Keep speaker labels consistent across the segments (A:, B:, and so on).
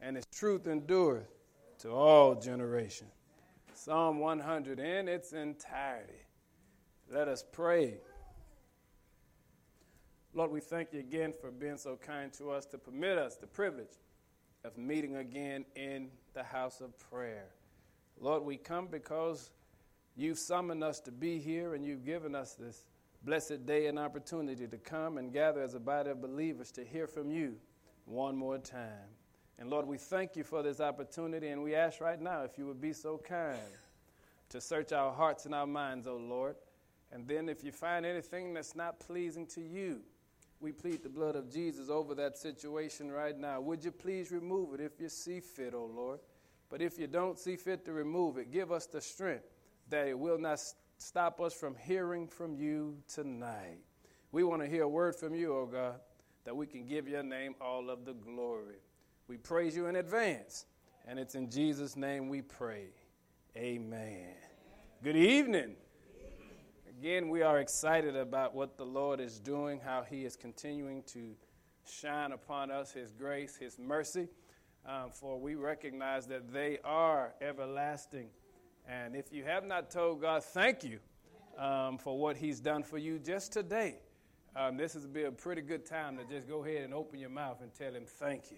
A: and his truth endureth to all generations. Psalm 100 in its entirety. Let us pray. Lord, we thank you again for being so kind to us to permit us the privilege of meeting again in the house of prayer. Lord, we come because you've summoned us to be here and you've given us this blessed day and opportunity to come and gather as a body of believers to hear from you one more time. And Lord, we thank you for this opportunity and we ask right now if you would be so kind to search our hearts and our minds, O oh Lord. And then if you find anything that's not pleasing to you, we plead the blood of Jesus over that situation right now. Would you please remove it if you see fit, O oh Lord? But if you don't see fit to remove it, give us the strength that it will not stop us from hearing from you tonight. We want to hear a word from you, O oh God, that we can give your name all of the glory. We praise you in advance, and it's in Jesus' name we pray. Amen. Good evening. Again, we are excited about what the Lord is doing, how He is continuing to shine upon us His grace, His mercy, um, for we recognize that they are everlasting. And if you have not told God thank you um, for what He's done for you just today, um, this would be a pretty good time to just go ahead and open your mouth and tell Him thank you.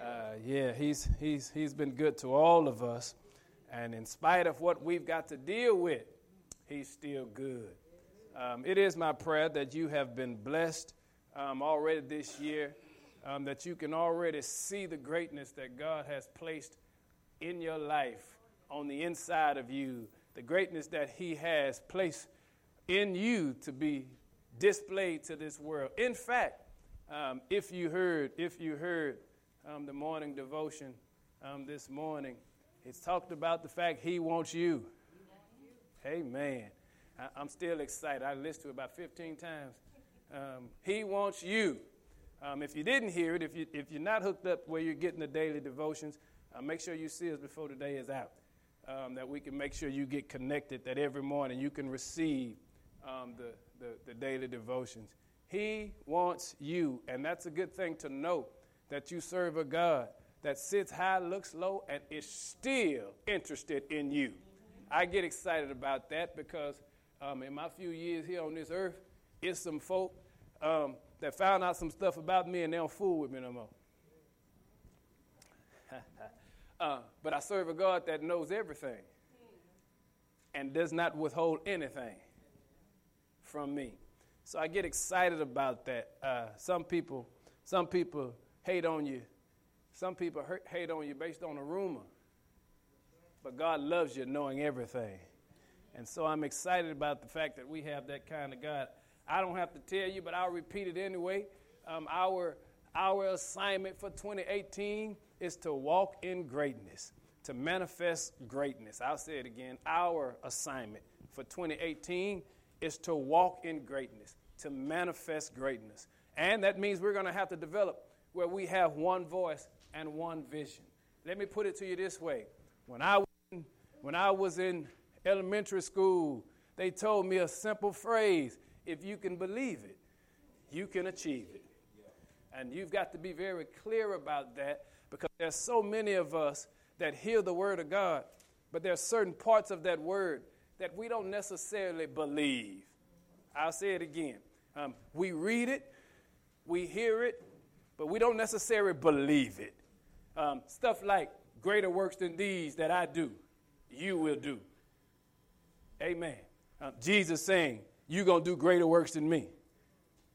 A: Uh, yeah, he's, he's, he's been good to all of us. And in spite of what we've got to deal with, He's still good. Um, it is my prayer that you have been blessed um, already this year, um, that you can already see the greatness that God has placed in your life on the inside of you, the greatness that He has placed in you to be displayed to this world. In fact, um, if you heard, if you heard um, the morning devotion um, this morning, it's talked about the fact He wants you. Amen. I, am still excited. I listened to it about 15 times. Um, he wants you. Um, if you didn't hear it, if, you, if you're not hooked up where you're getting the daily devotions, uh, make sure you see us before the day is out. Um, that we can make sure you get connected, that every morning you can receive um, the, the, the daily devotions. He wants you, and that's a good thing to know that you serve a God that sits high, looks low, and is still interested in you. I get excited about that because um, in my few years here on this earth, it's some folk um, that found out some stuff about me and they don't fool with me no more. uh, but I serve a God that knows everything and does not withhold anything from me. So I get excited about that. Uh, some people, some people hate on you. Some people hate on you based on a rumor. But God loves you knowing everything. And so I'm excited about the fact that we have that kind of God. I don't have to tell you, but I'll repeat it anyway. Um, our, our assignment for 2018 is to walk in greatness, to manifest greatness. I'll say it again. Our assignment for 2018 is to walk in greatness, to manifest greatness. And that means we're going to have to develop where we have one voice and one vision. Let me put it to you this way. When I when I was in elementary school, they told me a simple phrase if you can believe it, you can achieve it. And you've got to be very clear about that because there's so many of us that hear the word of God, but there are certain parts of that word that we don't necessarily believe. I'll say it again. Um, we read it, we hear it, but we don't necessarily believe it. Um, stuff like greater works than these that I do you will do. Amen. Uh, Jesus saying, You're going to do greater works than me.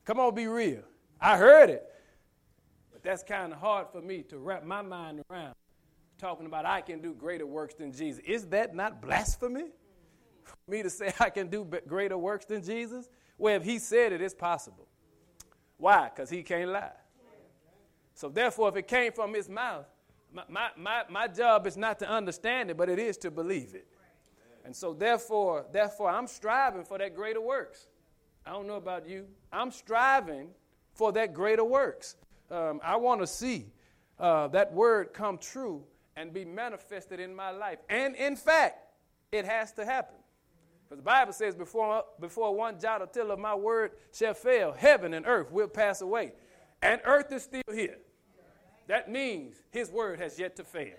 A: Come on, be real. I heard it. But that's kind of hard for me to wrap my mind around talking about I can do greater works than Jesus. Is that not blasphemy? Me to say I can do greater works than Jesus? Well, if he said it, it's possible. Why? Because he can't lie. So therefore, if it came from his mouth, my, my, my, job is not to understand it, but it is to believe it. And so therefore, therefore, I'm striving for that greater works. I don't know about you. I'm striving for that greater works. Um, I want to see uh, that word come true and be manifested in my life. And in fact, it has to happen. Because the Bible says, before, before one jot or tittle of my word shall fail, heaven and earth will pass away. And earth is still here. That means his word has yet to fail.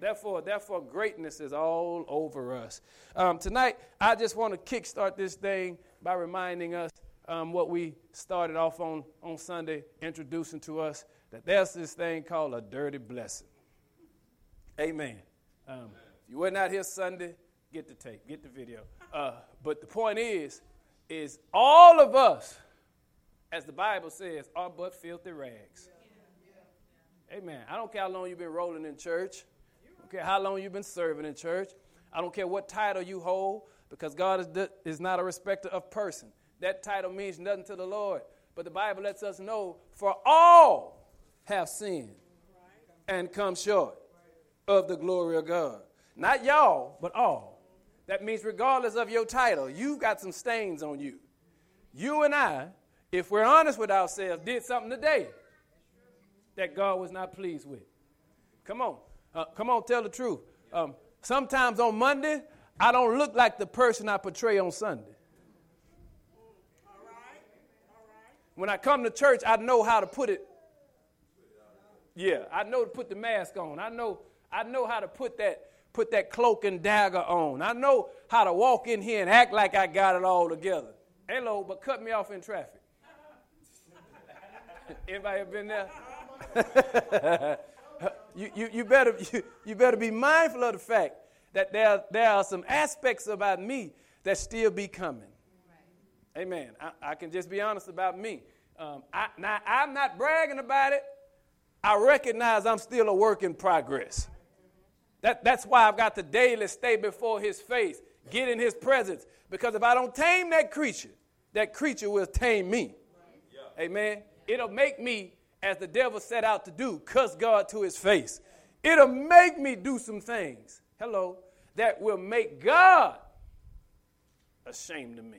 A: Therefore, therefore, greatness is all over us. Um, tonight, I just want to kickstart this thing by reminding us um, what we started off on on Sunday, introducing to us that there's this thing called a dirty blessing. Amen. Um, if you were not here Sunday, get the tape, get the video. Uh, but the point is, is all of us, as the Bible says, are but filthy rags. Amen. I don't care how long you've been rolling in church. I don't care how long you've been serving in church. I don't care what title you hold, because God is, is not a respecter of person. That title means nothing to the Lord. But the Bible lets us know, for all have sinned and come short of the glory of God. Not y'all, but all. That means, regardless of your title, you've got some stains on you. You and I, if we're honest with ourselves, did something today that God was not pleased with. Come on. Uh, come on, tell the truth. Um, sometimes on Monday, I don't look like the person I portray on Sunday. When I come to church, I know how to put it. Yeah, I know to put the mask on. I know, I know how to put that, put that cloak and dagger on. I know how to walk in here and act like I got it all together. Hello, but cut me off in traffic. Anybody have been there? you, you, you, better, you, you better be mindful of the fact that there, there are some aspects about me that still be coming. Amen. I, I, can just be honest about me. Um, I, now, I'm not bragging about it. I recognize I'm still a work in progress. That, that's why I've got to daily stay before his face, get in his presence. Because if I don't tame that creature, that creature will tame me. Yeah. Amen. It'll make me as the devil set out to do, cuss God to his face. It'll make me do some things, hello, that will make God ashamed of me.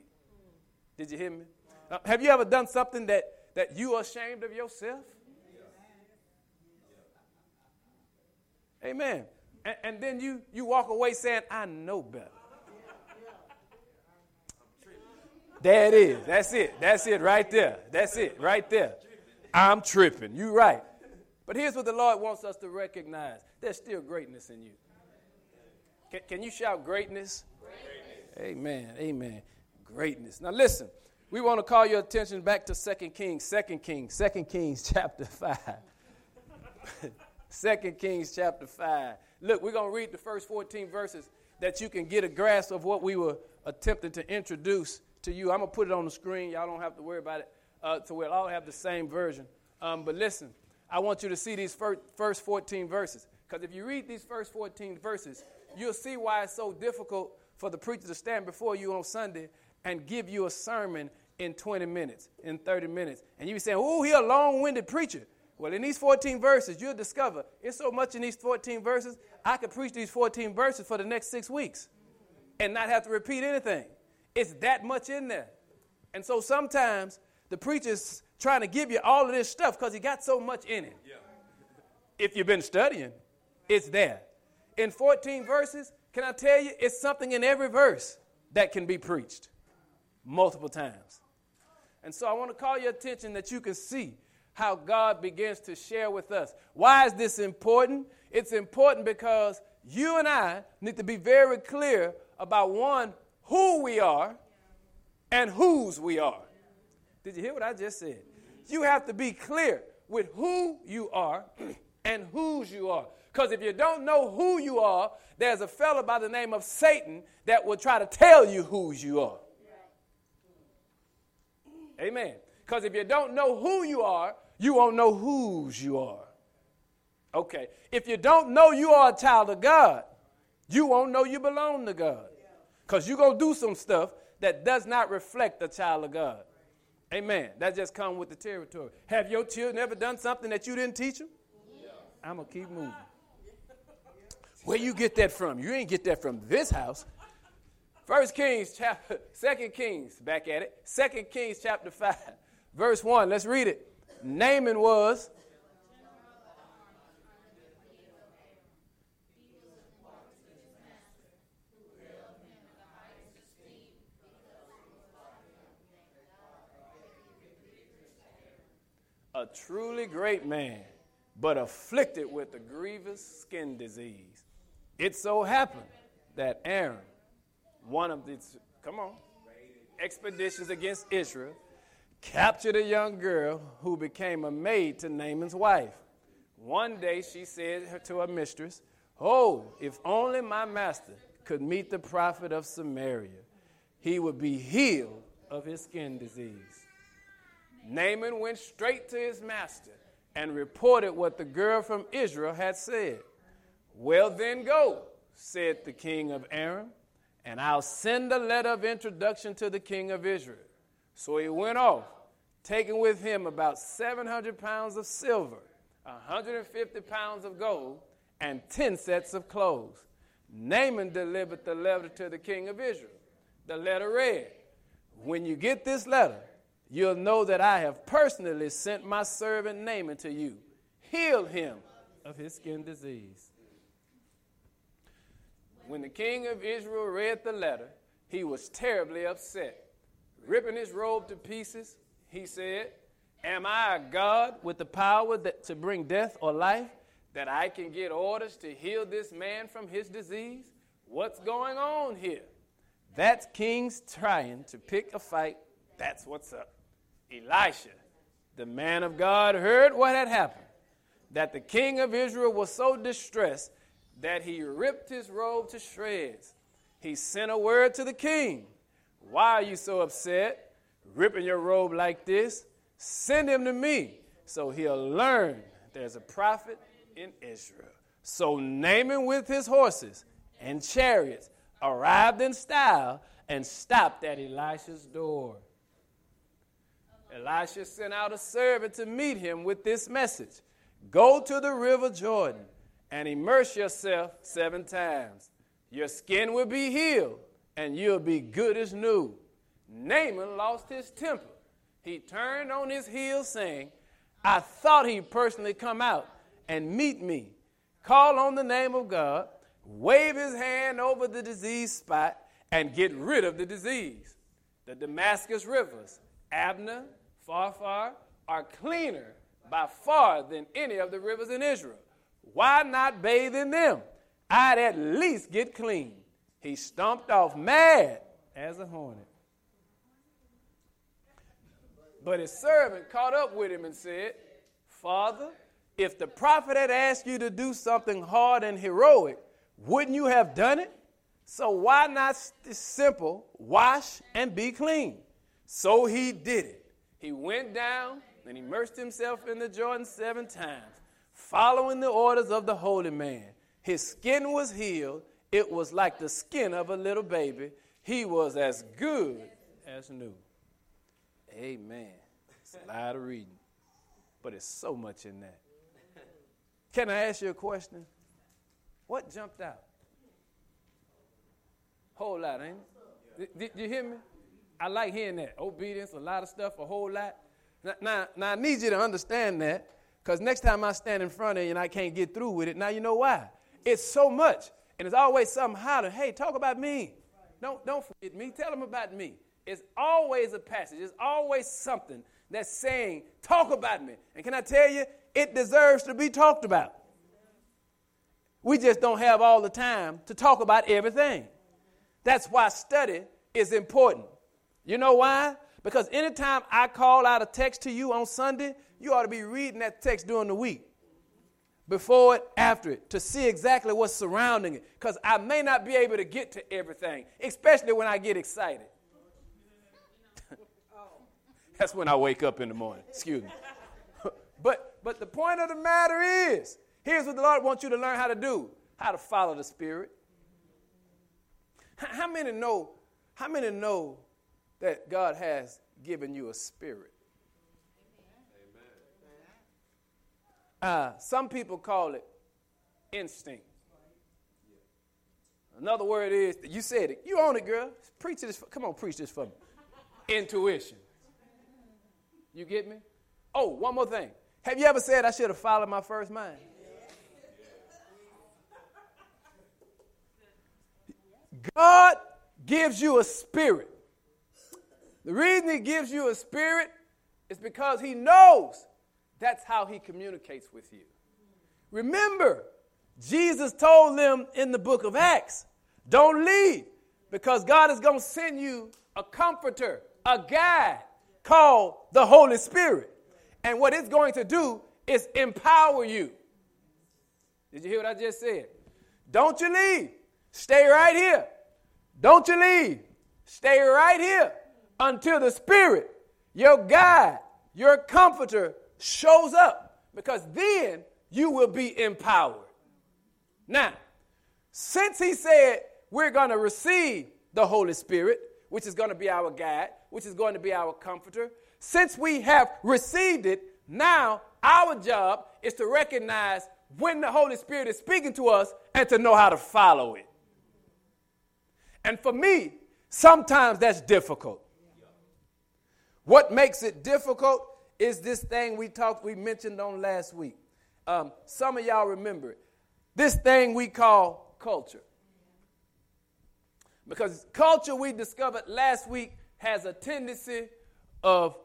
A: Did you hear me? Uh, have you ever done something that, that you are ashamed of yourself? Amen. And, and then you, you walk away saying, I know better. There it is. That's it. That's it right there. That's it right there. I'm tripping. You're right. But here's what the Lord wants us to recognize there's still greatness in you. Can, can you shout greatness? greatness? Amen. Amen. Greatness. Now listen, we want to call your attention back to 2 Kings, 2 Kings, 2 Kings chapter 5. 2 Kings chapter 5. Look, we're going to read the first 14 verses that you can get a grasp of what we were attempting to introduce to you. I'm going to put it on the screen. Y'all don't have to worry about it uh, so we'll all have the same version. Um, but listen, I want you to see these first, first 14 verses. Because if you read these first 14 verses, you'll see why it's so difficult for the preacher to stand before you on Sunday and give you a sermon in 20 minutes, in 30 minutes. And you be saying, oh, he a long-winded preacher. Well, in these 14 verses, you'll discover it's so much in these 14 verses, I could preach these 14 verses for the next six weeks and not have to repeat anything. It's that much in there. And so sometimes the preacher's trying to give you all of this stuff because he got so much in it. Yeah. If you've been studying, it's there. In 14 verses, can I tell you, it's something in every verse that can be preached multiple times. And so I want to call your attention that you can see how God begins to share with us. Why is this important? It's important because you and I need to be very clear about one, who we are and whose we are. Did you hear what I just said? You have to be clear with who you are and whose you are. Because if you don't know who you are, there's a fellow by the name of Satan that will try to tell you whose you are. Amen. Because if you don't know who you are, you won't know whose you are. Okay. If you don't know you are a child of God, you won't know you belong to God. Because you're going to do some stuff that does not reflect a child of God. Amen. That just come with the territory. Have your children ever done something that you didn't teach them? Yeah. I'm going to keep moving. Where you get that from? You ain't get that from this house. First Kings chapter, Second Kings, back at it. Second Kings chapter 5, verse 1. Let's read it. Naaman was a truly great man, but afflicted with a grievous skin disease. It so happened that Aram, one of these, come on, expeditions against Israel, captured a young girl who became a maid to Naaman's wife. One day she said to her mistress, Oh, if only my master could meet the prophet of Samaria, he would be healed of his skin disease. Naaman went straight to his master and reported what the girl from Israel had said. Well, then go, said the king of Aram, and I'll send a letter of introduction to the king of Israel. So he went off, taking with him about 700 pounds of silver, 150 pounds of gold, and 10 sets of clothes. Naaman delivered the letter to the king of Israel. The letter read, When you get this letter, you'll know that I have personally sent my servant Naaman to you. Heal him of his skin disease. When the king of Israel read the letter, he was terribly upset. Ripping his robe to pieces, he said, Am I a God with the power that, to bring death or life that I can get orders to heal this man from his disease? What's going on here? That's kings trying to pick a fight. That's what's up. Elisha, the man of God, heard what had happened that the king of Israel was so distressed that he ripped his robe to shreds. He sent a word to the king Why are you so upset, ripping your robe like this? Send him to me so he'll learn there's a prophet in Israel. So Naaman, with his horses and chariots, arrived in style and stopped at Elisha's door. Elisha sent out a servant to meet him with this message Go to the river Jordan and immerse yourself seven times. Your skin will be healed and you'll be good as new. Naaman lost his temper. He turned on his heel, saying, I thought he'd personally come out and meet me, call on the name of God, wave his hand over the diseased spot, and get rid of the disease. The Damascus rivers, Abana, Pharpar, are cleaner by far than any of the rivers in Israel. Why not bathe in them? I'd at least get clean. He stomped off mad as a hornet. But his servant caught up with him and said, Father, if the prophet had asked you to do something hard and heroic, wouldn't you have done it? So why not simple, wash and be clean? So he did it. He went down and immersed himself in the Jordan seven times, following the orders of the holy man. His skin was healed. It was like the skin of a little baby. He was as good as new. Amen. It's a lot of reading, but it's so much in that. Can I ask you a question? What jumped out? Whole lot, ain't it? Did, did you hear me? I like hearing that. Obedience, a lot of stuff, a whole lot. Now, now, now I need you to understand that because next time I stand in front of you and I can't get through with it, now you know why. It's so much. And it's always something hotter. Hey, talk about me. Don't, don't forget me. Tell them about me. It's always a passage. It's always something that's saying, talk about me. And can I tell you, it deserves to be talked about. We just don't have all the time to talk about everything. That's why study is important. You know why? Because anytime I call out a text to you on Sunday, you ought to be reading that text during the week. Before it, after it, to see exactly what's surrounding it. Because I may not be able to get to everything, especially when I get excited. That's when I wake up in the morning. Excuse me. but but the point of the matter is, here's what the Lord wants you to learn how to do: how to follow the Spirit. How many know? How many know that God has given you a spirit. Uh, some people call it instinct. Another word is, you said it. You own it, girl. Preach this. Come on, preach this for me. Intuition. You get me? Oh, one more thing. Have you ever said I should have followed my first mind? God gives you a spirit. The reason He gives you a spirit is because He knows that's how He communicates with you. Remember, Jesus told them in the book of Acts don't leave because God is going to send you a comforter, a guide called the Holy Spirit. And what it's going to do is empower you. Did you hear what I just said? Don't you leave. Stay right here. Don't you leave. Stay right here until the Spirit, your guide, your comforter, shows up. Because then you will be empowered. Now, since he said we're going to receive the Holy Spirit, which is going to be our guide, which is going to be our comforter, since we have received it, now our job is to recognize when the Holy Spirit is speaking to us and to know how to follow it. And for me, sometimes that's difficult. What makes it difficult is this thing we talked, we mentioned on last week. Um, some of y'all remember it. This thing we call culture. Because culture, we discovered last week, has a tendency of,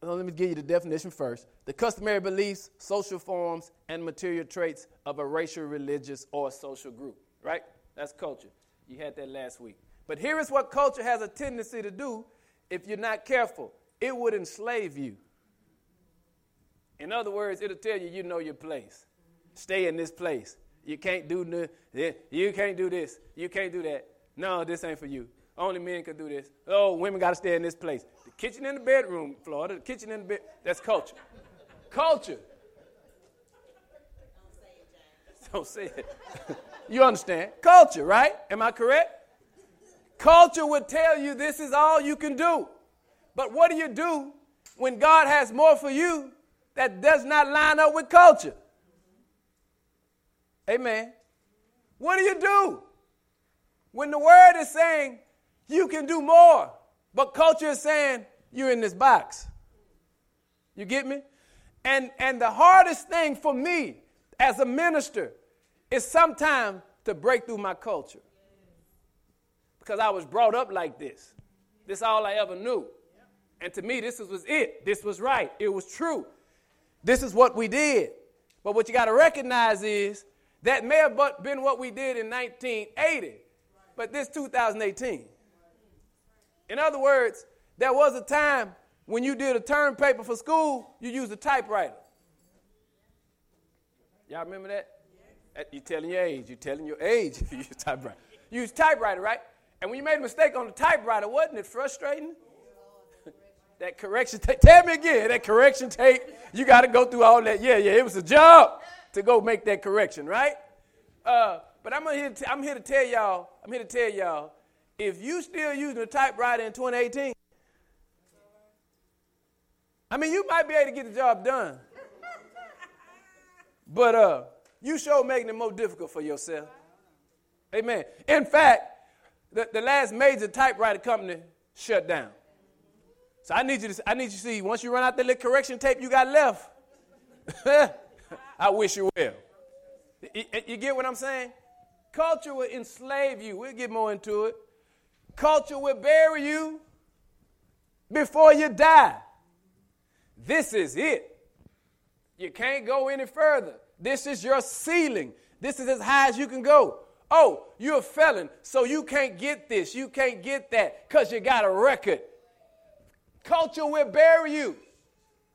A: well, let me give you the definition first the customary beliefs, social forms, and material traits of a racial, religious, or social group, right? That's culture. You had that last week. But here is what culture has a tendency to do if you're not careful it would enslave you. In other words, it'll tell you you know your place. Stay in this place. You can't do you can't do this. You can't do that. No, this ain't for you. Only men can do this. Oh, women got to stay in this place. The kitchen in the bedroom, Florida. The kitchen in the bed. That's culture. culture. Don't say it. you understand? Culture, right? Am I correct? Culture would tell you this is all you can do. But what do you do when God has more for you that does not line up with culture? Amen. What do you do when the word is saying you can do more, but culture is saying you're in this box? You get me? And, and the hardest thing for me as a minister is sometimes to break through my culture. Because I was brought up like this. This is all I ever knew. And to me, this was it. This was right. It was true. This is what we did. But what you got to recognize is that may have been what we did in 1980, but this 2018. In other words, there was a time when you did a term paper for school, you used a typewriter. Y'all remember that? You're telling your age. You're telling your age if you use typewriter. You use typewriter, right? And when you made a mistake on the typewriter, wasn't it frustrating? That correction tape. Tell me again, that correction tape, you got to go through all that. Yeah, yeah, it was a job to go make that correction, right? Uh, but I'm here, to, I'm here to tell y'all, I'm here to tell y'all, if you still using a typewriter in 2018, I mean, you might be able to get the job done. But uh, you sure making it more difficult for yourself. Amen. In fact, the, the last major typewriter company shut down. So I need you to I need you to see once you run out the little correction tape you got left. I wish you well. You, you get what I'm saying? Culture will enslave you. We'll get more into it. Culture will bury you before you die. This is it. You can't go any further. This is your ceiling. This is as high as you can go. Oh, you're a felon, so you can't get this, you can't get that, because you got a record. Culture will bury you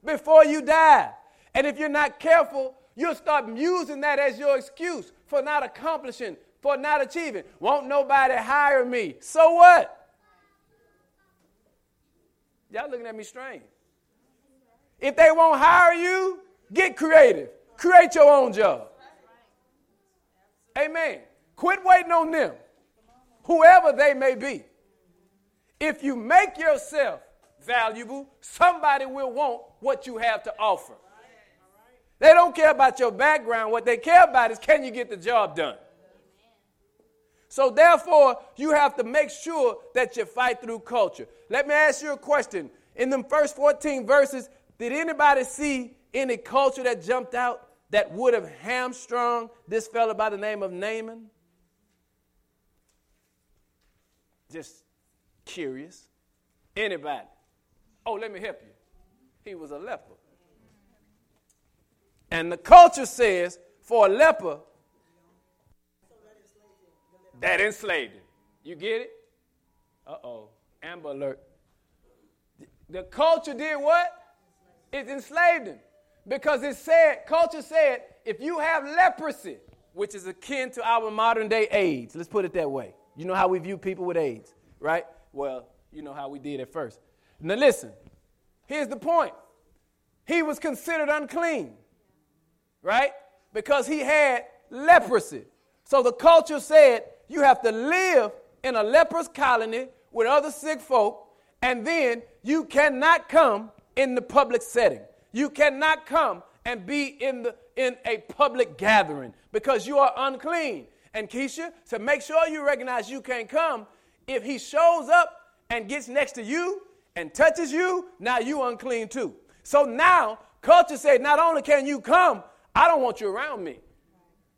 A: before you die. And if you're not careful, you'll start using that as your excuse for not accomplishing, for not achieving. Won't nobody hire me. So what? Y'all looking at me strange. If they won't hire you, get creative. Create your own job. Amen. Quit waiting on them, whoever they may be. If you make yourself valuable, somebody will want what you have to offer. They don't care about your background. What they care about is can you get the job done? So, therefore, you have to make sure that you fight through culture. Let me ask you a question. In the first 14 verses, did anybody see any culture that jumped out that would have hamstrung this fellow by the name of Naaman? Just curious. Anybody? Oh, let me help you. He was a leper. And the culture says for a leper, that enslaved him. You get it? Uh oh. Amber alert. The culture did what? It enslaved him. Because it said, culture said, if you have leprosy, which is akin to our modern day AIDS, let's put it that way. You know how we view people with AIDS, right? Well, you know how we did at first. Now listen, here's the point. He was considered unclean, right? Because he had leprosy. So the culture said you have to live in a leprous colony with other sick folk, and then you cannot come in the public setting. You cannot come and be in, the, in a public gathering because you are unclean. And Keisha, to make sure you recognize you can't come, if he shows up and gets next to you and touches you, now you unclean too. So now culture said, not only can you come, I don't want you around me.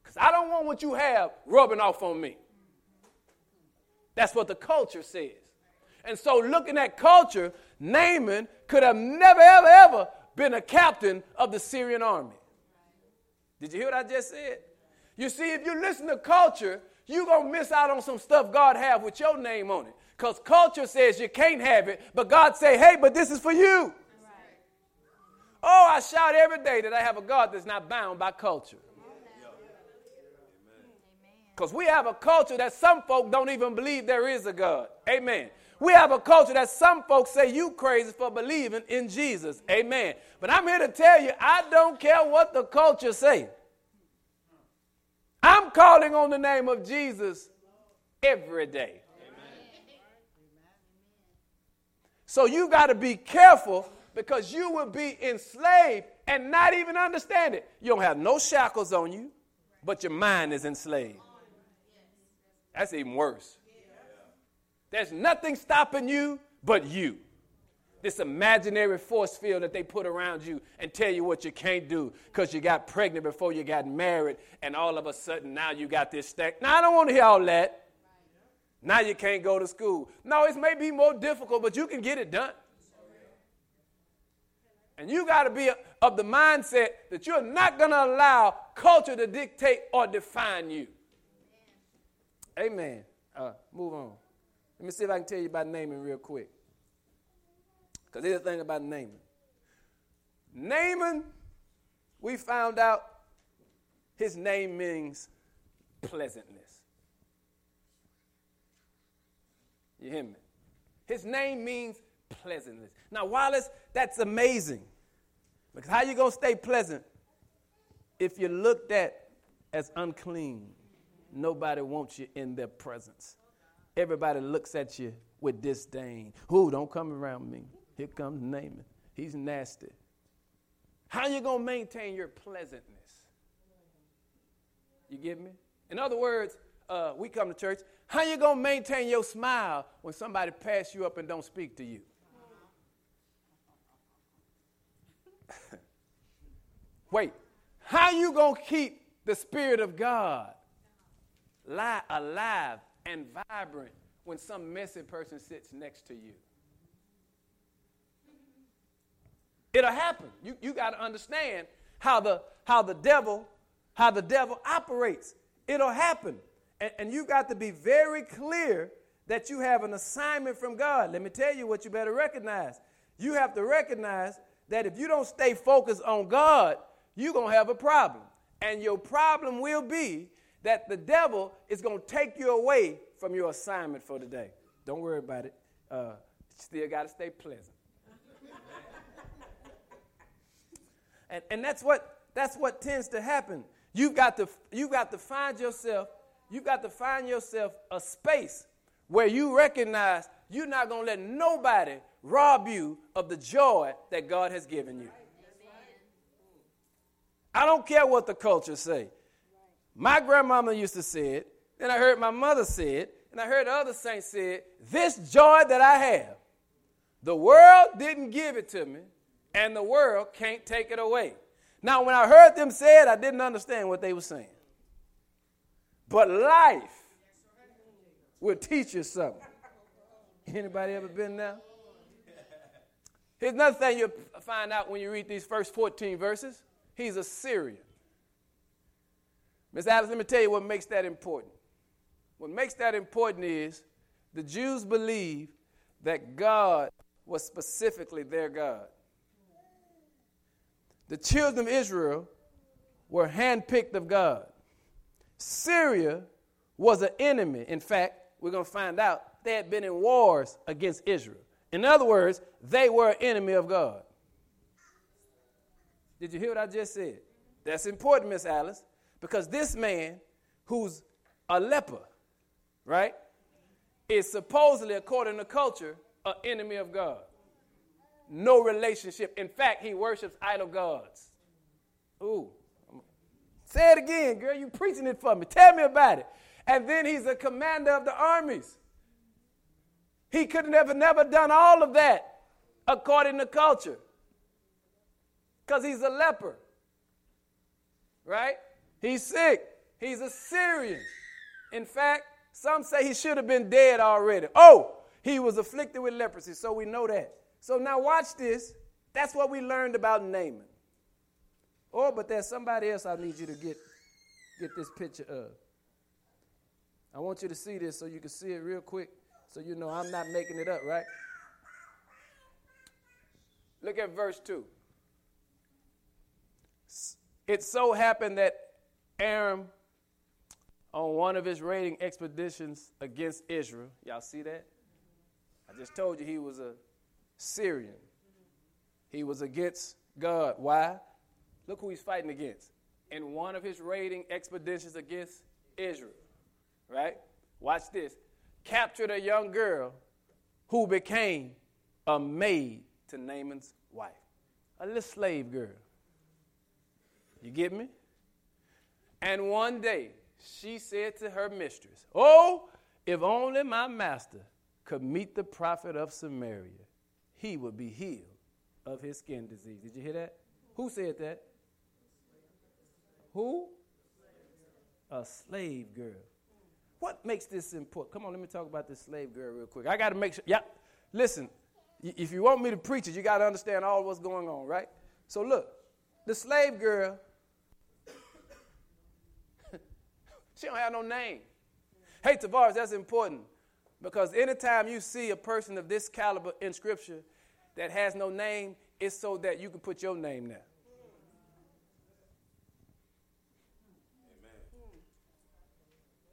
A: Because I don't want what you have rubbing off on me. That's what the culture says. And so looking at culture, Naaman could have never, ever, ever been a captain of the Syrian army. Did you hear what I just said? You see, if you listen to culture, you're going to miss out on some stuff God have with your name on it. Because culture says you can't have it, but God say, hey, but this is for you. Oh, I shout every day that I have a God that's not bound by culture. Because we have a culture that some folk don't even believe there is a God. Amen. We have a culture that some folks say you crazy for believing in Jesus. Amen. But I'm here to tell you, I don't care what the culture say. I'm calling on the name of Jesus every day. So you got to be careful because you will be enslaved and not even understand it. You don't have no shackles on you, but your mind is enslaved. That's even worse. There's nothing stopping you but you. This imaginary force field that they put around you and tell you what you can't do because you got pregnant before you got married, and all of a sudden now you got this stack. Now, I don't want to hear all that. Now you can't go to school. No, it may be more difficult, but you can get it done. And you got to be of the mindset that you're not going to allow culture to dictate or define you. Amen. Uh, move on. Let me see if I can tell you about Naaman real quick. Because here's the thing about Naaman. Naaman, we found out his name means pleasantness. You hear me? His name means pleasantness. Now, Wallace, that's amazing. Because how you to stay pleasant if you're looked at as unclean? Nobody wants you in their presence everybody looks at you with disdain. Who don't come around me. Here comes Naaman. He's nasty. How you to maintain your pleasantness? You get me? In other words, uh, we come to church. How you going to maintain your smile when somebody pass you up and don't speak to you? Wait, how you going to keep the Spirit of God li- alive and vibrant when some messy person sits next to you. It'll happen. You, you got to understand how the, how the devil how the devil operates. It'll happen. And, and you got to be very clear that you have an assignment from God. Let me tell you what you better recognize. You have to recognize that if you don't stay focused on God, you're going to have a problem. And your problem will be that the devil is going to take you away from your assignment for today. Don't worry about it. Uh, still got to stay pleasant. and, and that's what that's what tends to happen. You've got to you've got to find yourself you've got to find yourself a space where you recognize you're not going to let nobody rob you of the joy that God has given you. I don't care what the culture say. My grandmama used to say it, then I heard my mother say it, and I heard other saints say it. This joy that I have, the world didn't give it to me, and the world can't take it away. Now, when I heard them say it, I didn't understand what they were saying. But life will teach you something. Anybody ever been there? Here's another thing you'll find out when you read these first 14 verses. He's a Syrian. Miss Alice, let me tell you what makes that important. What makes that important is the Jews believe that God was specifically their God. The children of Israel were handpicked of God. Syria was an enemy. In fact, we're going to find out they had been in wars against Israel. In other words, they were an enemy of God. Did you hear what I just said? That's important, Miss Alice, because this man who's a leper, right, is supposedly, according to culture, an enemy of God. No relationship. In fact, he worships idol gods. Ooh. Say it again, girl. You preaching it for me. Tell me about it. And then he's a commander of the armies. He could never, never done all of that according to culture. Because he's a leper. Right? He's sick. He's a Syrian. In fact, some say he should have been dead already. Oh, he was afflicted with leprosy, so we know that. So now watch this. That's what we learned about Naaman. Oh, but there's somebody else I need you to get, get this picture of. I want you to see this so you can see it real quick so you know I'm not making it up, right? Look at verse 2. It so happened that Aram, on one of his raiding expeditions against Israel, y'all see that? I just told you he was a Syrian. He was against God. Why? Look who he's fighting against. In one of his raiding expeditions against Israel, right? Watch this captured a young girl who became a maid to Naaman's wife, a little slave girl. You get me? And one day she said to her mistress, Oh, if only my master could meet the prophet of Samaria, he would be healed of his skin disease. Did you hear that? Who said that? Who? A slave girl. What makes this important? Come on, let me talk about this slave girl real quick. I got to make sure. Yeah, listen. If you want me to preach it, you got to understand all what's going on, right? So look, the slave girl, she don't have no name. Hey, Tavares, that's important because anytime you see a person of this caliber in Scripture that has no name, it's so that you can put your name there.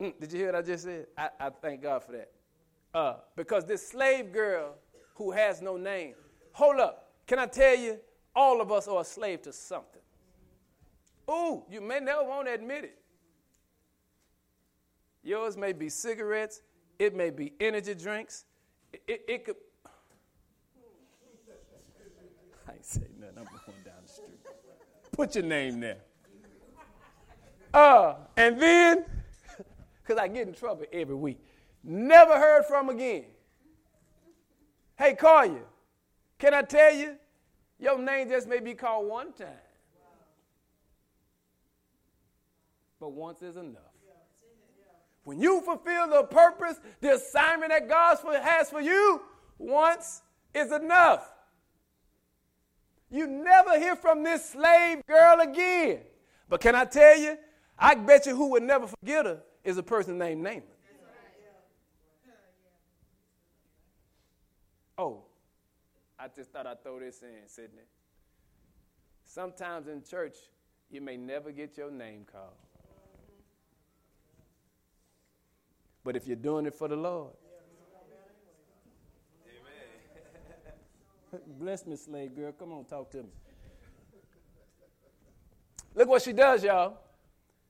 A: Mm, did you hear what I just said? I, I thank God for that. Uh, because this slave girl who has no name, hold up, can I tell you, all of us are a slave to something. Ooh, you may never want to admit it. Yours may be cigarettes, it may be energy drinks, it, it, it could. I ain't saying nothing, I'm going down the street. Put your name there. Uh, and then because I get in trouble every week. Never heard from again. Hey, call you. Can I tell you? Your name just may be called one time. But once is enough. When you fulfill the purpose, the assignment that God has for you, once is enough. You never hear from this slave girl again. But can I tell you, I bet you who would never forget her is a person named Naaman. Oh, I just thought I'd throw this in, Sydney. Sometimes in church, you may never get your name called. But if you're doing it for the Lord, Amen. bless me, slave girl. Come on, talk to me. Look what she does, y'all.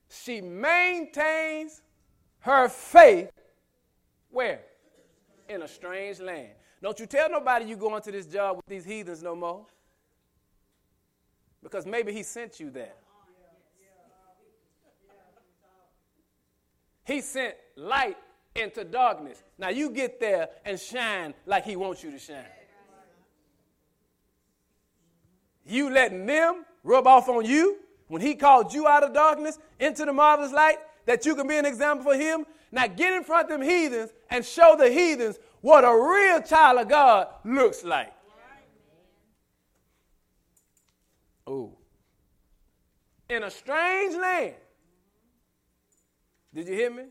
A: She maintains her faith where? In a strange land. Don't you tell nobody you going to this job with these heathens no more. Because maybe he sent you there. He sent light into darkness. Now you get there and shine like he wants you to shine. You letting them rub off on you when he called you out of darkness into the marvelous light that you can be an example for him. Now get in front of them heathens and show the heathens what a real child of God looks like. Oh. In a strange land. Did you hear me?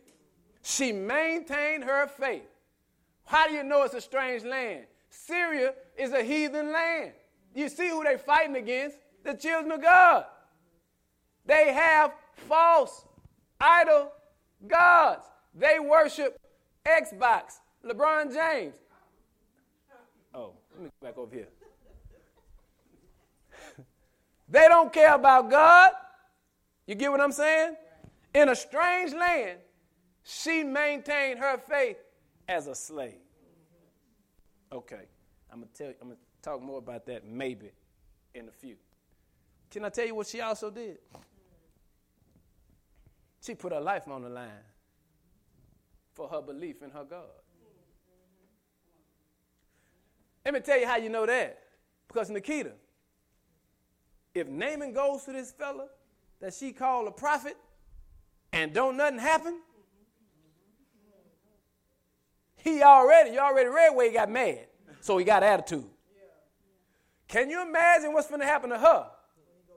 A: She maintained her faith. How do you know it's a strange land? Syria is a heathen land. You see who they're fighting against? The children of God. They have false idol gods. They worship Xbox, LeBron James. Oh, let me go back over here. they don't care about God. You get what I'm saying? In a strange land, she maintained her faith as a slave. Okay, I'm gonna tell you, I'm gonna talk more about that maybe in a few. Can I tell you what she also did? She put her life on the line for her belief in her God. Let me tell you how you know that. Because Nikita, if Naaman goes to this fella that she called a prophet and don't nothing happen, he already, you already read where he got mad. So he got attitude. Can you imagine what's going to happen to her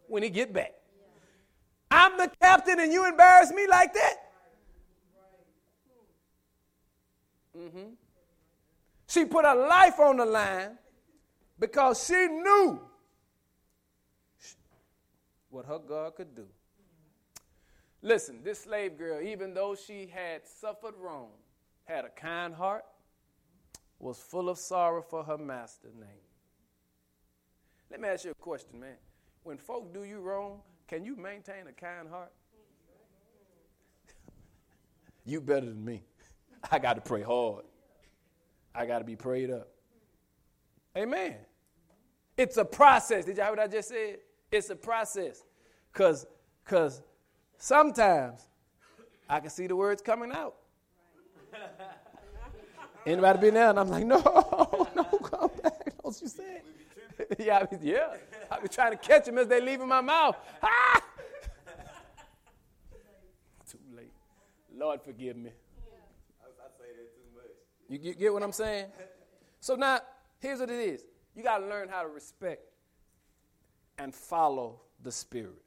A: when he get back? I'm the captain and you embarrass me like that? Mm-hmm. She put her life on the line because she knew what her God could do. Listen, this slave girl, even though she had suffered wrong, had a kind heart, was full of sorrow for her master's name. Let me ask you a question, man. When folk do you wrong, can you maintain a kind heart? you better than me. I got to pray hard. I got to be prayed up. Amen. It's a process. Did y'all hear what I just said? It's a process. Because cause sometimes I can see the words coming out. Anybody been there? And I'm like, no, no, come back. Don't you say it. yeah, I be, yeah. I be trying to catch them as they leave in my mouth. Ah! Too late. Lord, forgive me. I say that too much. You get, get what I'm saying? So now, here's what it is. You got to learn how to respect and follow the Spirit.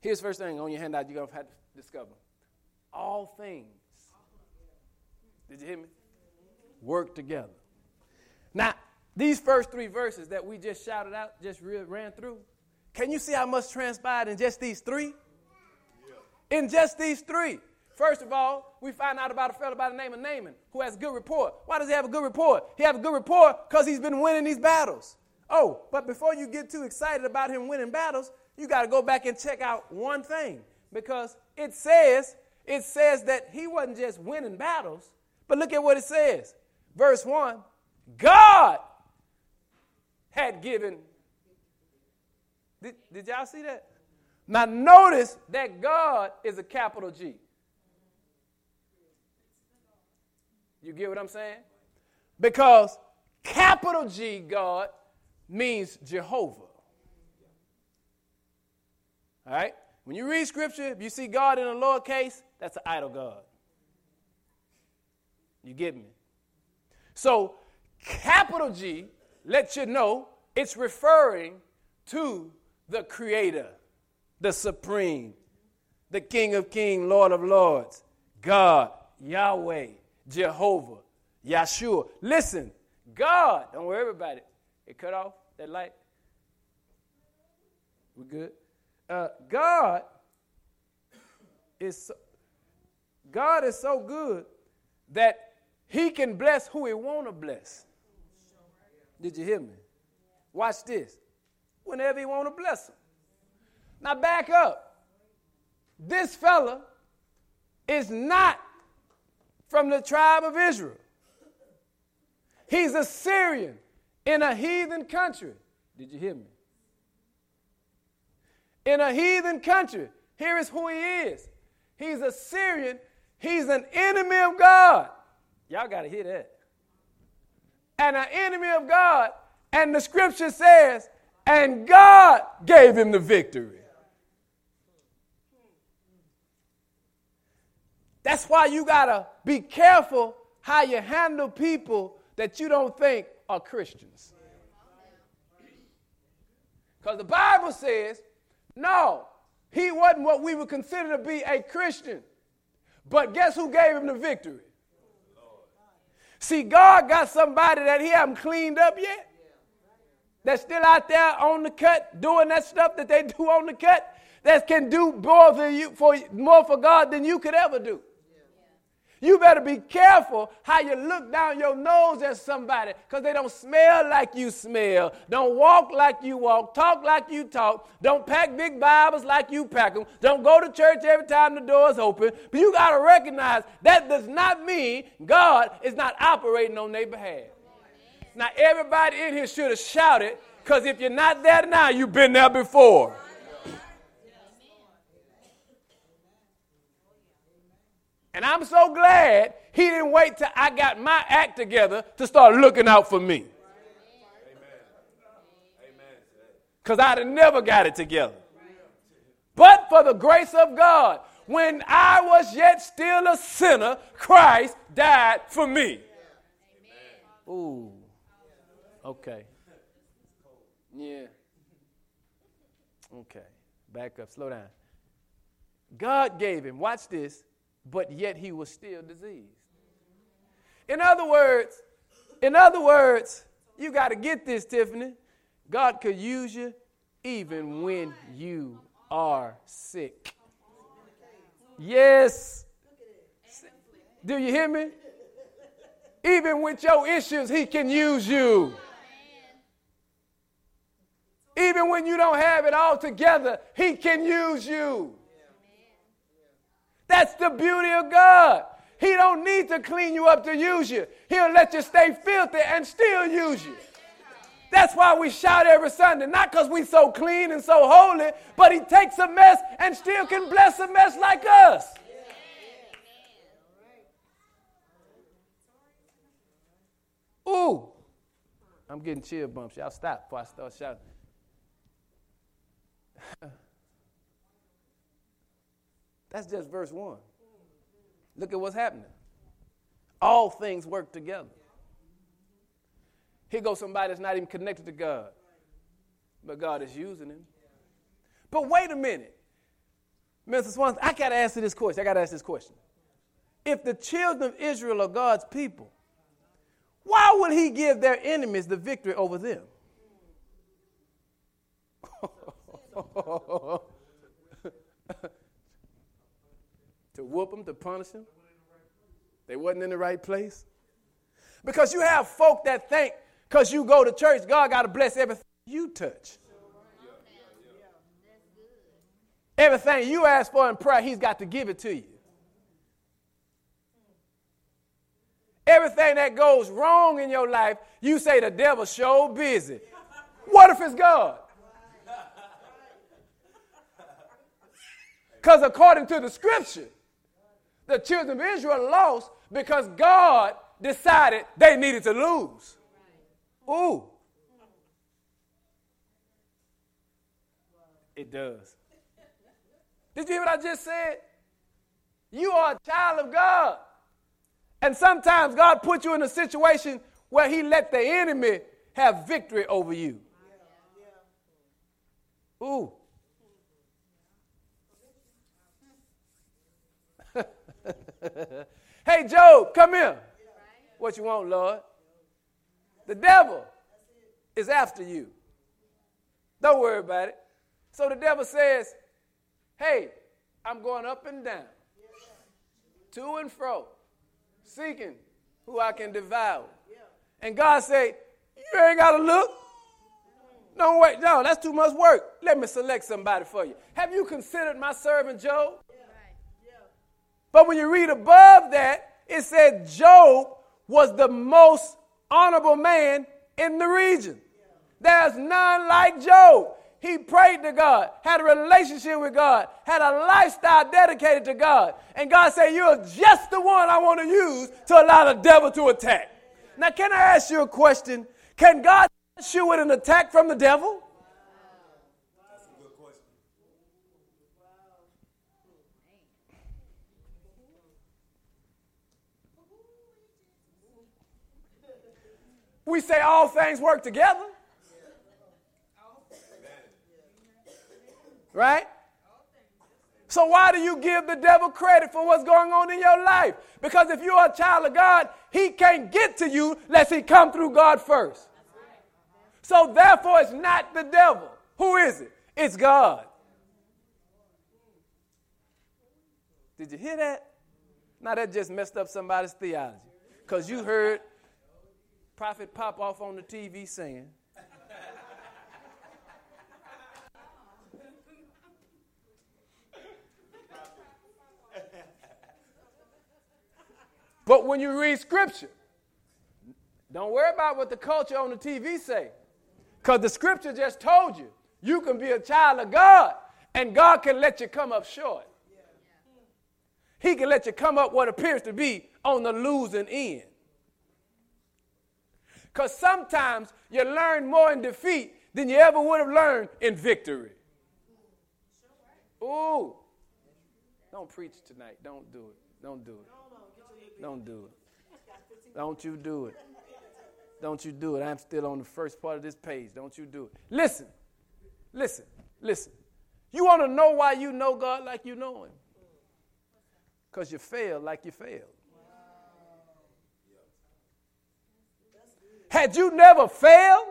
A: Here's the first thing on your handout you're going to have to discover. All things. Did you hear me? Work together. Now, these first three verses that we just shouted out, just ran through, can you see how much transpired in just these three? Yeah. In just these three. First of all, we find out about a fellow by the name of Naaman who has a good report. Why does he have a good report? He have a good report because he's been winning these battles. Oh, but before you get too excited about him winning battles, you got to go back and check out one thing because it says it says that he wasn't just winning battles, but look at what it says. Verse 1, God had given did, did y'all see that? Now notice that God is a capital G. You get what I'm saying? Because capital G God means Jehovah. All right? When you read scripture, if you see God in a lowercase, that's an idol God. You get me? So, capital G lets you know it's referring to the Creator, the Supreme, the King of Kings, Lord of Lords, God, Yahweh, Jehovah, Yeshua. Listen, God, don't worry about it. It cut off that light. We good? Uh, God is so, God is so good that He can bless who He want to bless. Did you hear me? Watch this. Whenever He want to bless them. Now back up. This fella is not from the tribe of Israel. He's a Syrian in a heathen country. Did you hear me? In a heathen country. Here is who he is. He's a Syrian. He's an enemy of God. Y'all got to hear that. And an enemy of God. And the scripture says, and God gave him the victory. That's why you got to be careful how you handle people that you don't think are Christians. Because the Bible says, no, he wasn't what we would consider to be a Christian. But guess who gave him the victory? See, God got somebody that he haven't cleaned up yet. That's still out there on the cut doing that stuff that they do on the cut. That can do more for you for more for God than you could ever do. You better be careful how you look down your nose at somebody because they don't smell like you smell, don't walk like you walk, talk like you talk, don't pack big Bibles like you pack them, don't go to church every time the door's open. But you got to recognize that does not mean God is not operating on their behalf. Now, everybody in here should have shouted because if you're not there now, you've been there before. And I'm so glad he didn't wait till I got my act together to start looking out for me. Because I'd have never got it together. But for the grace of God, when I was yet still a sinner, Christ died for me. Ooh. Okay. Yeah. Okay. Back up. Slow down. God gave him, watch this, but yet he was still diseased. In other words, in other words, you got to get this, Tiffany. God could use you even when you are sick. Yes. Do you hear me? Even with your issues, he can use you. Even when you don't have it all together, he can use you. That's the beauty of God. He don't need to clean you up to use you. He'll let you stay filthy and still use you. That's why we shout every Sunday, not because we so clean and so holy, but he takes a mess and still can bless a mess like us. Ooh, I'm getting chill bumps. Y'all stop before I start shouting. That's just verse 1. Look at what's happening. All things work together. Here goes somebody that's not even connected to God, but God is using him. But wait a minute. Mr. Swan, I got to answer this question. I got to ask this question. If the children of Israel are God's people, why would he give their enemies the victory over them? to whoop them, to punish them. They wasn't in the right place. Because you have folk that think because you go to church, God got to bless everything you touch. Everything you ask for in prayer, He's got to give it to you. Everything that goes wrong in your life, you say the devil's so busy. What if it's God? Because according to the scripture, the children of Israel lost because God decided they needed to lose. Ooh. It does. Did you hear what I just said? You are a child of God. And sometimes God put you in a situation where He let the enemy have victory over you. Ooh. hey, Job, come here. What you want, Lord? The devil is after you. Don't worry about it. So the devil says, Hey, I'm going up and down, to and fro, seeking who I can devour. And God said, You ain't got to look. Don't wait. No, that's too much work. Let me select somebody for you. Have you considered my servant Job? But when you read above that, it said Job was the most honorable man in the region. There's none like Job. He prayed to God, had a relationship with God, had a lifestyle dedicated to God. And God said, You're just the one I want to use to allow the devil to attack. Now, can I ask you a question? Can God touch you with an attack from the devil? We say all things work together. Right? So why do you give the devil credit for what's going on in your life? Because if you're a child of God, he can't get to you unless he come through God first. So therefore it's not the devil. Who is it? It's God. Did you hear that? Now that just messed up somebody's theology. Because you heard prophet pop off on the TV saying, But when you read scripture, don't worry about what the culture on the TV say. Because the scripture just told you, you can be a child of God, and God can let you come up short. He can let you come up what appears to be on the losing end. Because sometimes you learn more in defeat than you ever would have learned in victory. Ooh. Don't preach tonight. Don't do it. Don't do it. Don't do it. Don't you do it. Don't you do it. I'm still on the first part of this page. Don't you do it. Listen. Listen. Listen. You want to know why you know God like you know Him? Because you failed like you failed. Had you never failed?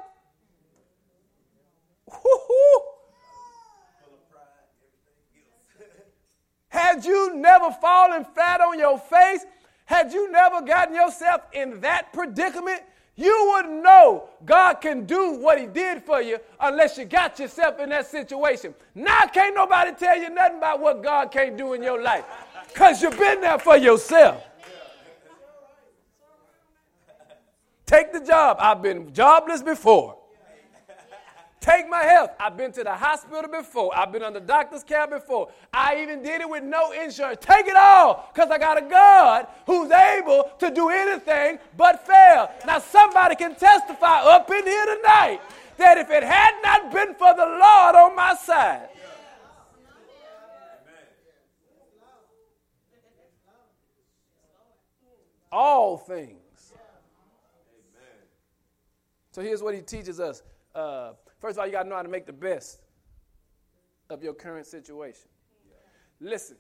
A: Had you never fallen flat on your face? Had you never gotten yourself in that predicament? You wouldn't know God can do what He did for you unless you got yourself in that situation. Now, can't nobody tell you nothing about what God can't do in your life because you've been there for yourself. Take the job. I've been jobless before. Take my health. I've been to the hospital before. I've been on the doctor's care before. I even did it with no insurance. Take it all because I got a God who's able to do anything but fail. Now, somebody can testify up in here tonight that if it had not been for the Lord on my side, all things so here's what he teaches us. Uh, first of all, you got to know how to make the best of your current situation. Listen,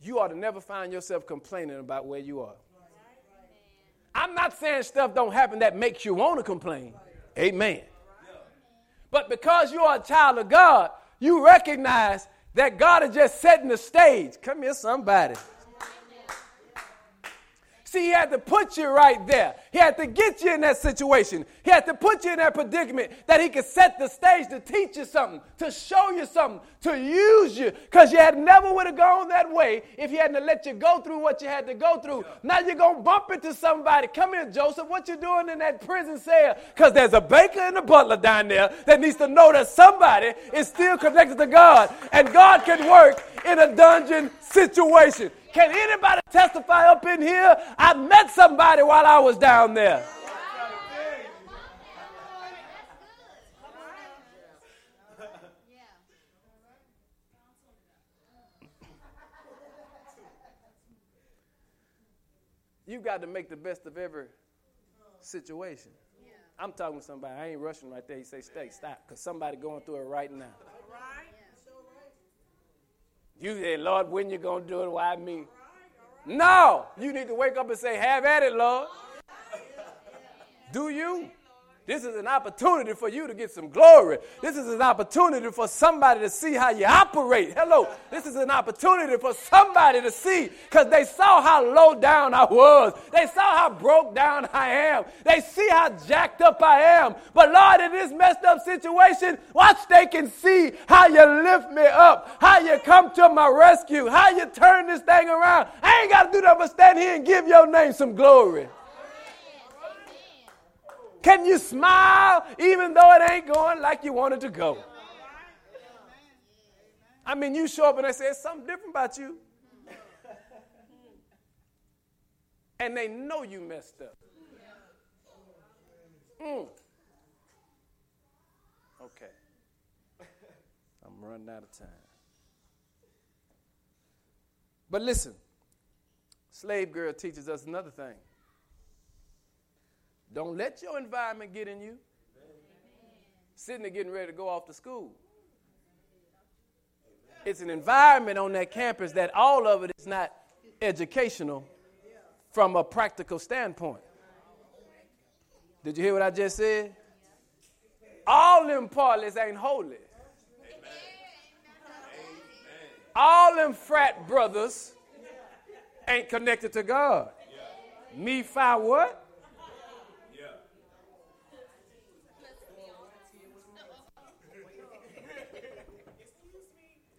A: you ought to never find yourself complaining about where you are. I'm not saying stuff don't happen that makes you want to complain. Amen. But because you are a child of God, you recognize that God is just setting the stage. Come here, somebody. See, he had to put you right there. He had to get you in that situation. He had to put you in that predicament that he could set the stage to teach you something, to show you something, to use you. Because you had never would have gone that way if he hadn't let you go through what you had to go through. Now you're going to bump into somebody. Come here, Joseph. What you doing in that prison cell? Because there's a baker and a butler down there that needs to know that somebody is still connected to God. And God can work in a dungeon situation. Can anybody testify up in here? I met somebody while I was down there. You've got to make the best of every situation. I'm talking to somebody. I ain't rushing right there. You say, stay, stop, because somebody going through it right now. You say, Lord, when you to do it? Why me? No. You need to wake up and say, have at it, Lord. Do you? This is an opportunity for you to get some glory. This is an opportunity for somebody to see how you operate. Hello. This is an opportunity for somebody to see because they saw how low down I was. They saw how broke down I am. They see how jacked up I am. But Lord, in this messed up situation, watch they can see how you lift me up, how you come to my rescue, how you turn this thing around. I ain't got to do that but stand here and give your name some glory. Can you smile even though it ain't going like you wanted to go? I mean, you show up and they say, something different about you. and they know you messed up. Mm. Okay. I'm running out of time. But listen, Slave Girl teaches us another thing. Don't let your environment get in you. Sitting there getting ready to go off to school. It's an environment on that campus that all of it is not educational from a practical standpoint. Did you hear what I just said? All them parlors ain't holy. All them frat brothers ain't connected to God. Me fi what?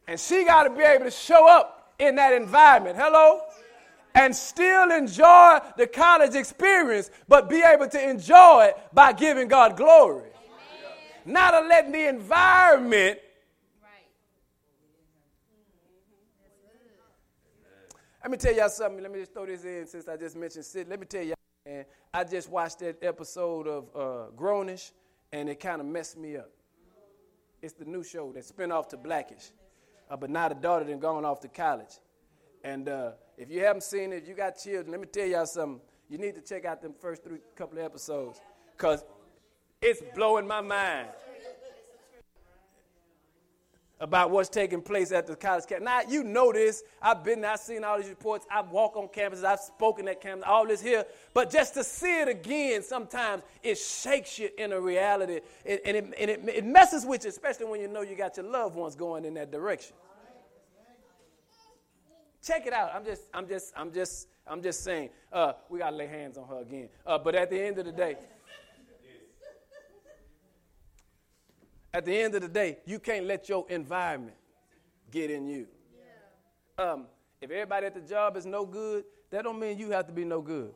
A: And she got to be able to show up in that environment. Hello? And still enjoy the college experience, but be able to enjoy it by giving God glory. Amen. Not to letting the environment Let me tell y'all something. Let me just throw this in since I just mentioned Sid. Let me tell y'all, man, I just watched that episode of uh, Grownish, and it kind of messed me up. It's the new show that spin off to Blackish. Uh, but now the daughter then gone off to college. And uh, if you haven't seen it, if you got children, let me tell y'all something. You need to check out them first three couple of episodes because it's blowing my mind about what's taking place at the college campus. Now, you know this. I've been there, I've seen all these reports. I walk on campuses, I've spoken at campus, all this here. But just to see it again, sometimes it shakes you in a reality. and, it, and it, it messes with you, especially when you know you got your loved ones going in that direction. Check it out. I'm just, I'm just, I'm just, I'm just saying. Uh, we gotta lay hands on her again. Uh, but at the end of the day, At the end of the day, you can't let your environment get in you. Um, if everybody at the job is no good, that don't mean you have to be no good.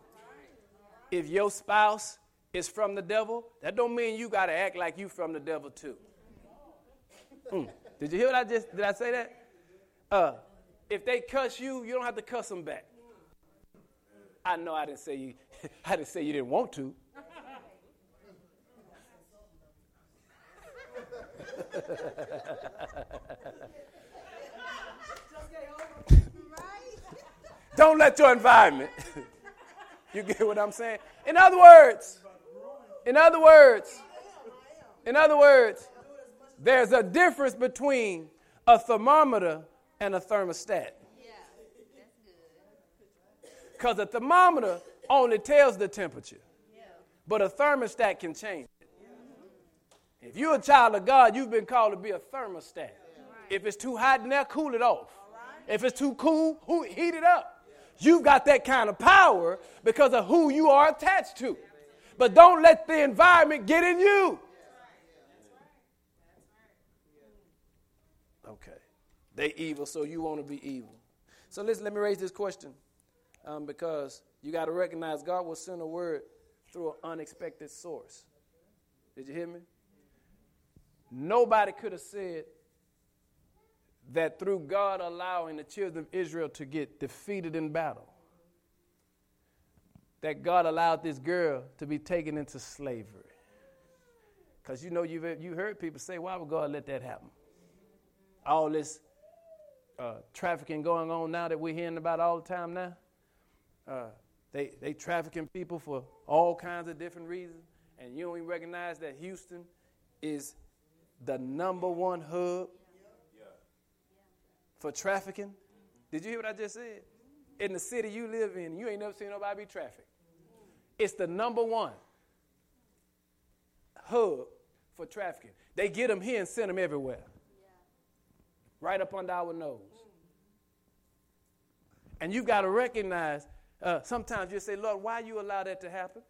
A: If your spouse is from the devil, that don't mean you got to act like you from the devil too. Mm. Did you hear what I just did? I say that? Uh, if they cuss you, you don't have to cuss them back. I know I didn't say you. I didn't say you didn't want to. Don't let your environment. you get what I'm saying? In other words, in other words, in other words, there's a difference between a thermometer and a thermostat. Because a thermometer only tells the temperature, but a thermostat can change. If you're a child of God, you've been called to be a thermostat. Right. If it's too hot in there, cool it off. Right. If it's too cool, heat it up. You've got that kind of power because of who you are attached to. But don't let the environment get in you. Okay. They evil, so you want to be evil. So listen, let me raise this question um, because you got to recognize God will send a word through an unexpected source. Did you hear me? Nobody could have said that through God allowing the children of Israel to get defeated in battle, that God allowed this girl to be taken into slavery. Because you know, you've you heard people say, why would God let that happen? All this uh, trafficking going on now that we're hearing about all the time now. Uh, they, they trafficking people for all kinds of different reasons. And you don't even recognize that Houston is the number one hub for trafficking. Did you hear what I just said? In the city you live in, you ain't never seen nobody be trafficked. It's the number one hub for trafficking. They get them here and send them everywhere. Right up under our nose. And you got to recognize, uh, sometimes you say, Lord, why you allow that to happen?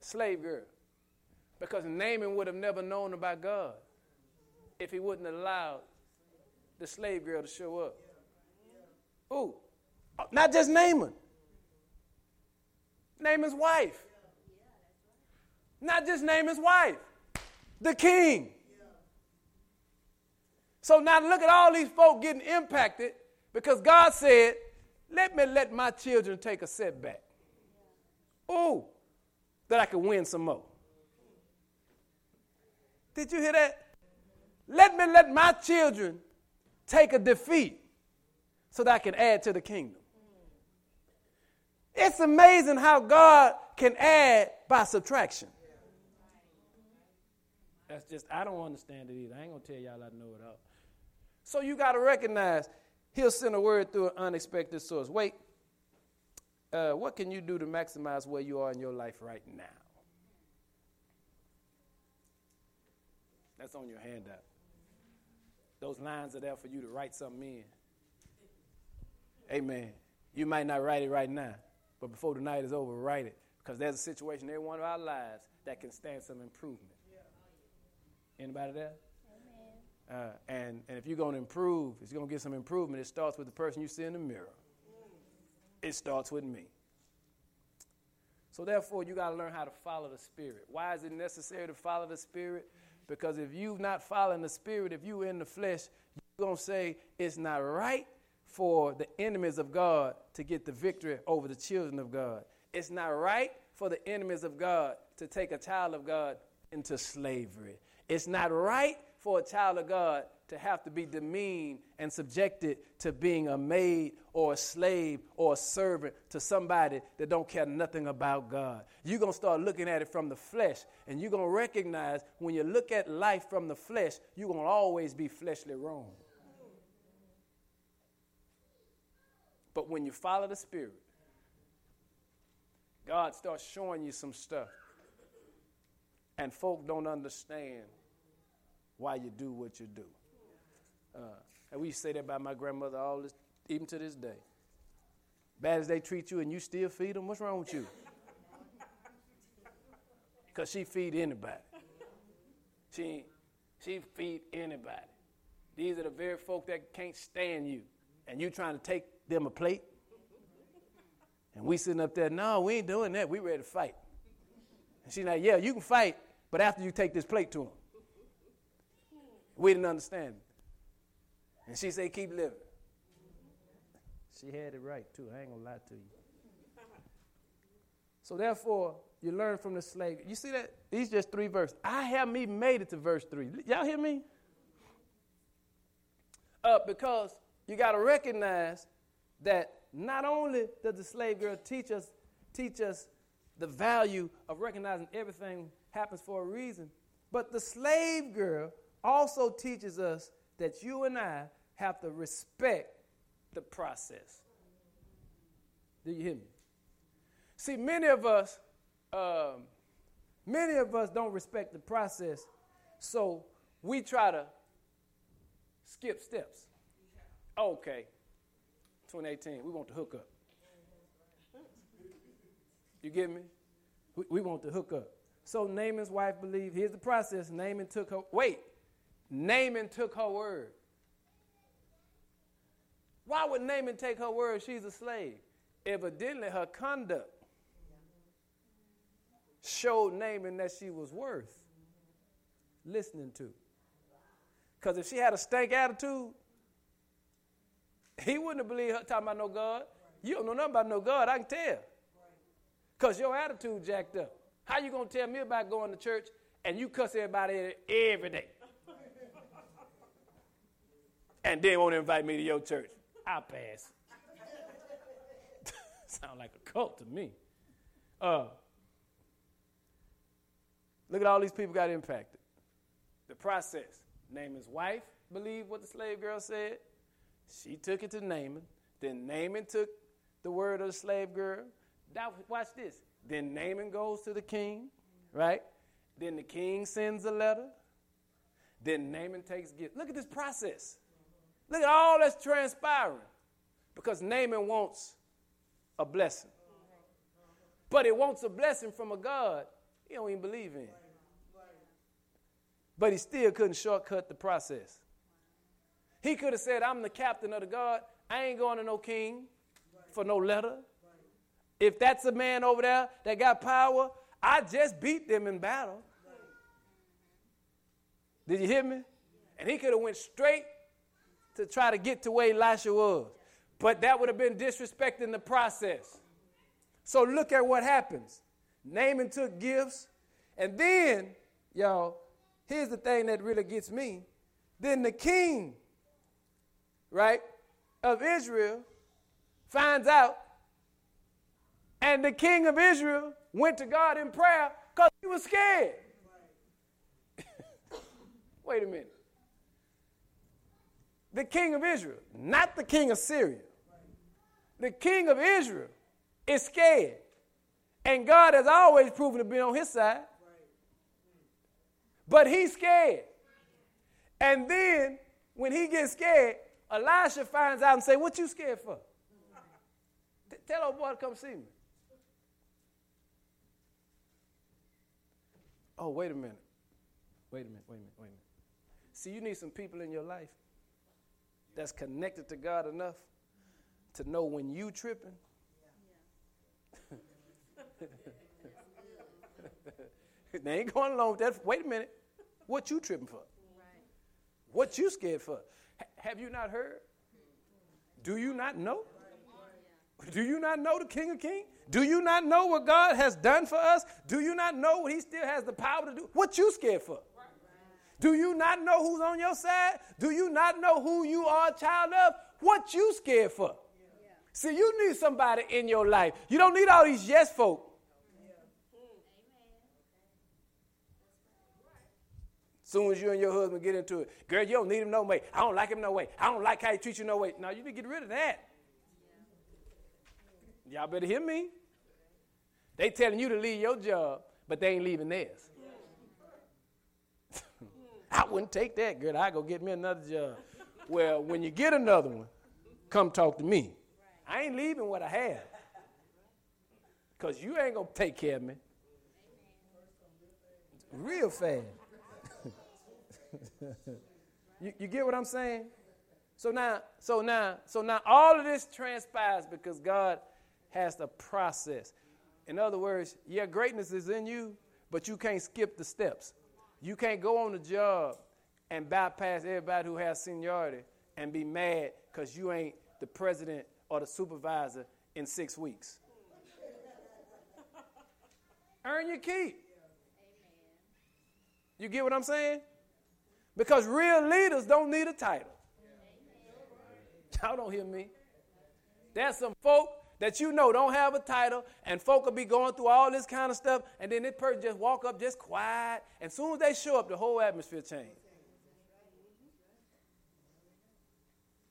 A: Slave girl. Because Naaman would have never known about God if he wouldn't have allowed the slave girl to show up. Ooh, Not just Naaman. Naaman's wife. Not just Naaman's wife, the king. So now look at all these folk getting impacted because God said, let me let my children take a setback. Ooh, that I can win some more. Did you hear that? Let me let my children take a defeat so that I can add to the kingdom. It's amazing how God can add by subtraction. That's just, I don't understand it either. I ain't going to tell y'all I know it all. So you got to recognize he'll send a word through an unexpected source. Wait, uh, what can you do to maximize where you are in your life right now? That's on your handout. Those lines are there for you to write something in. Amen. You might not write it right now, but before the night is over, write it. Because there's a situation in every one of our lives that can stand some improvement. Anybody there? Uh, and, and if you're going to improve, if you're going to get some improvement, it starts with the person you see in the mirror. It starts with me. So therefore, you got to learn how to follow the Spirit. Why is it necessary to follow the Spirit? Because if you've not following the Spirit, if you're in the flesh, you're going to say it's not right for the enemies of God to get the victory over the children of God. It's not right for the enemies of God to take a child of God into slavery. It's not right for a child of God to have to be demeaned and subjected to being a maid or a slave or a servant to somebody that don't care nothing about God. You're going to start looking at it from the flesh, and you're going to recognize when you look at life from the flesh, you're going to always be fleshly wrong. But when you follow the Spirit, God starts showing you some stuff. And folk don't understand why you do what you do. Uh, and we say that about my grandmother all this, even to this day. Bad as they treat you and you still feed them, what's wrong with you? Because she feed anybody. She, she feed anybody. These are the very folk that can't stand you. And you trying to take them a plate? And we sitting up there, no, we ain't doing that. We ready to fight. And she's like, yeah, you can fight, but after you take this plate to them. We didn't understand. And she said, keep living. She had it right, too. I ain't going to lie to you. So therefore, you learn from the slave. You see that? These just three verses. I haven't even made it to verse three. Y'all hear me? Uh, because you got to recognize that not only does the slave girl teach us, teach us the value of recognizing everything happens for a reason, but the slave girl also teaches us that you and I have to respect the process. Do you hear me? See, many of us, um, many of us don't respect the process, so we try to skip steps. Okay, 2018, we want the hook up. You get me? We, we want the hook up. So Naaman's wife believed. Here's the process. Naaman took her. Wait, Naaman took her word. Why would Naaman take her word? She's a slave. Evidently, her conduct showed Naaman that she was worth listening to. Because if she had a stank attitude, he wouldn't have believed her talking about no God. You don't know nothing about no God, I can tell. Because your attitude jacked up. How you going to tell me about going to church and you cuss everybody every day? and then won't invite me to your church. I'll pass. Sound like a cult to me. Uh, look at all these people got impacted. The process. Naaman's wife believed what the slave girl said. She took it to Naaman. Then Naaman took the word of the slave girl. Now, watch this. Then Naaman goes to the king, right? Then the king sends a letter. Then Naaman takes gift. Look at this process. Look at all that's transpiring because Naaman wants a blessing. But it wants a blessing from a God he don't even believe in. But he still couldn't shortcut the process. He could have said, I'm the captain of the guard. I ain't going to no king for no letter. If that's a man over there that got power, I just beat them in battle. Did you hear me? And he could have went straight to try to get to where Elisha was. But that would have been disrespecting the process. So look at what happens. Naaman took gifts, and then, y'all, here's the thing that really gets me. Then the king, right, of Israel finds out, and the king of Israel went to God in prayer because he was scared. Wait a minute. The king of Israel, not the king of Syria. The king of Israel is scared. And God has always proven to be on his side. But he's scared. And then when he gets scared, Elisha finds out and say, What you scared for? Tell old boy to come see me. Oh, wait a minute. Wait a minute, wait a minute, wait a minute. See, you need some people in your life that's connected to God enough to know when you tripping. they ain't going along with that. Wait a minute. What you tripping for? What you scared for? H- have you not heard? Do you not know? Do you not know the King of Kings? Do you not know what God has done for us? Do you not know what He still has the power to do? What you scared for? Do you not know who's on your side? Do you not know who you are a child of? What you scared for? Yeah. See, you need somebody in your life. You don't need all these yes folk. Soon as you and your husband get into it, girl, you don't need him no way. I don't like him no way. I don't like how he treats you no way. Now you need to get rid of that. Y'all better hear me. They telling you to leave your job, but they ain't leaving theirs. I wouldn't take that, girl. I go get me another job. well, when you get another one, come talk to me. I ain't leaving what I have. Because you ain't going to take care of me. Real fast. you, you get what I'm saying? So now, so now, so now all of this transpires because God has the process. In other words, yeah, greatness is in you, but you can't skip the steps. You can't go on the job and bypass everybody who has seniority and be mad because you ain't the president or the supervisor in six weeks. Earn your keep. You get what I'm saying? Because real leaders don't need a title. Y'all don't hear me. There's some folk that you know don't have a title, and folk will be going through all this kind of stuff, and then this person just walk up just quiet, and as soon as they show up, the whole atmosphere changes.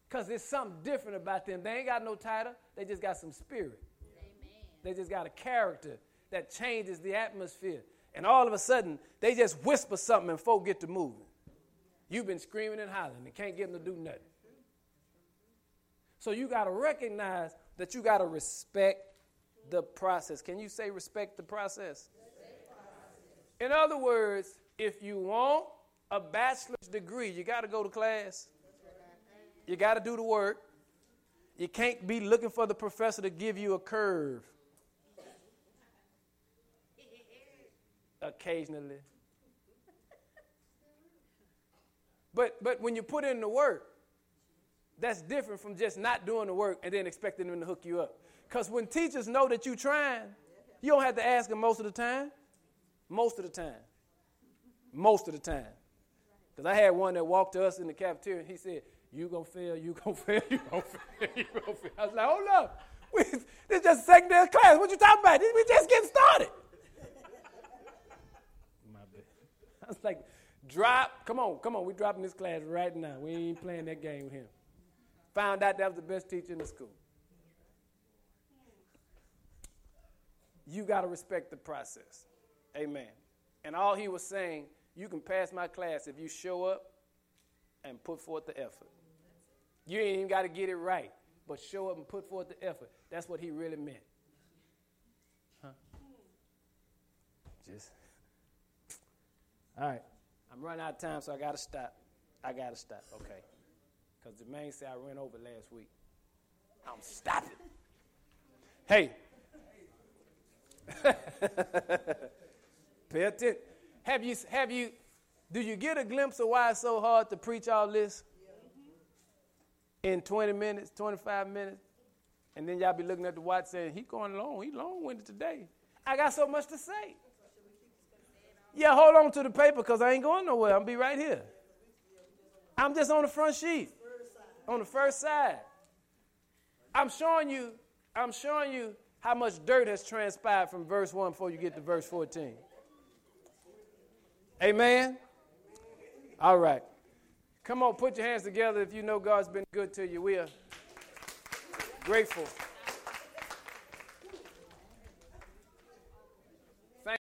A: Because there's something different about them. They ain't got no title, they just got some spirit. Amen. They just got a character that changes the atmosphere. And all of a sudden, they just whisper something and folk get to moving. You've been screaming and hollering and can't get them to do nothing. So you got to recognize that you got to respect the process. Can you say respect the process? In other words, if you want a bachelor's degree, you got to go to class. You got to do the work. You can't be looking for the professor to give you a curve. Occasionally. But but when you put in the work, that's different from just not doing the work and then expecting them to hook you up. Because when teachers know that you're trying, you don't have to ask them most of the time. Most of the time. Most of the time. Because I had one that walked to us in the cafeteria and he said, You gonna fail, you gonna fail, you gonna fail, you gonna fail. I was like, Hold up. We, this is just secondary class. What you talking about? We just getting started. My bad. I was like, Drop. Come on, come on. We're dropping this class right now. We ain't playing that game with him. Found out that was the best teacher in the school. You got to respect the process. Amen. And all he was saying, you can pass my class if you show up and put forth the effort. You ain't even got to get it right, but show up and put forth the effort. That's what he really meant. Huh? Just. All right. I'm running out of time, so I got to stop. I got to stop. Okay. Because the main said I ran over last week. I'm stopping. Hey. Pay attention. Have you, have you, do you get a glimpse of why it's so hard to preach all this in 20 minutes, 25 minutes? And then y'all be looking at the watch saying, he going long, he long-winded today. I got so much to say. Yeah, hold on to the paper because I ain't going nowhere. I'm be right here. I'm just on the front sheet. On the first side. I'm showing you, I'm showing you how much dirt has transpired from verse 1 before you get to verse 14. Amen? All right. Come on, put your hands together if you know God's been good to you. We are grateful.